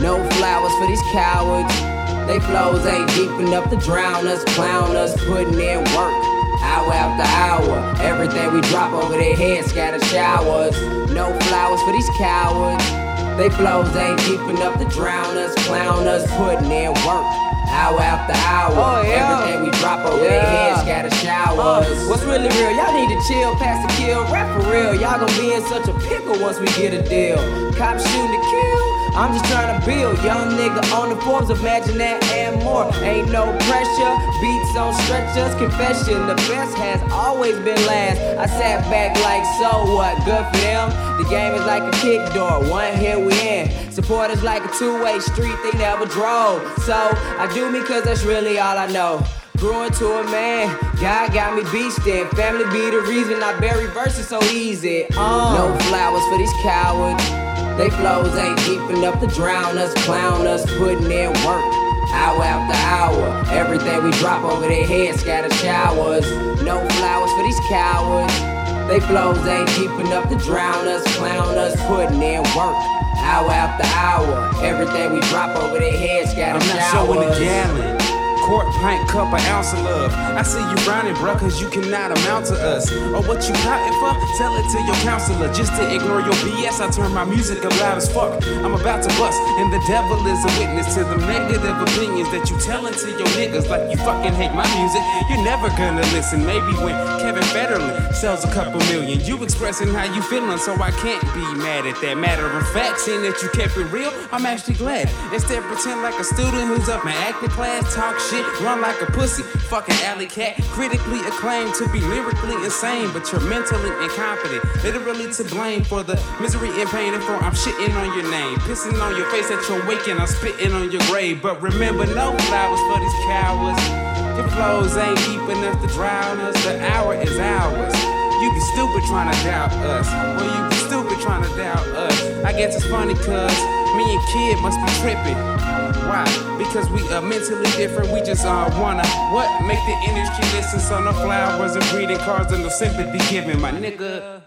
No flowers for these cowards. They flows ain't deep enough to drown us, clown us, putting in work. Hour after hour, everything we drop over their heads scatter showers. No flowers for these cowards. They flows ain't deep enough to drown us, clown us, putting in work hour after hour. Oh, yeah. Everything we drop over yeah. their heads, scatter showers. Uh, what's really real? Y'all need to chill, pass the kill, rap for real. Y'all gon' be in such a pickle once we get a deal. Cops shooting to kill. I'm just trying to build. Young nigga on the Forbes, imagine that and more. Ain't no pressure, beats on stretchers, confession. The best has always been last. I sat back like, so what? Good for them. The game is like a kick door, one hit we in. Supporters like a two-way street, they never drove. So I do me cause that's really all I know. Grew into a man, God got me beached. Family be the reason I bury verses so easy. Uh. No flowers for these cowards. They flows ain't deep enough to drown us, clown us, putting in work. Hour after hour, everything we drop over their heads scatter showers. No flowers for these cowards. They flows ain't deep enough to drown us, clown us, putting in work. Hour after hour, everything we drop over their heads scatter I'm not showers. showing a gallon quart, pint, cup, an ounce of love. I see you running, bruh, cause you cannot amount to us. Or what you got plotting for? Tell it to your counselor. Just to ignore your BS, I turn my music up loud as fuck. I'm about to bust, and the devil is a witness to the negative opinions that you telling to your niggas like you fucking hate my music. You're never gonna listen. Maybe when Kevin Federline sells a couple million, you expressing how you feeling, so I can't be mad at that. Matter of fact, seeing that you kept it real, I'm actually glad. Instead, pretend like a student who's up in acting class, talk shit shit, run like a pussy. Fucking alley cat, critically acclaimed to be lyrically insane, but you're mentally incompetent. Literally to blame for the misery and pain, and for I'm shitting on your name, pissing on your face at your wake, and I'm spitting on your grave. But remember, no flowers for these cowards. Your flows ain't deep enough to drown us. The hour is ours. You be stupid trying to doubt us. Well, you be stupid trying to doubt us. I guess it's funny cause me and Kid must be tripping. Why? Because we are mentally different. We just uh, wanna what? Make the industry listen. So no flowers and greeting cards and no sympathy giving, my nigga.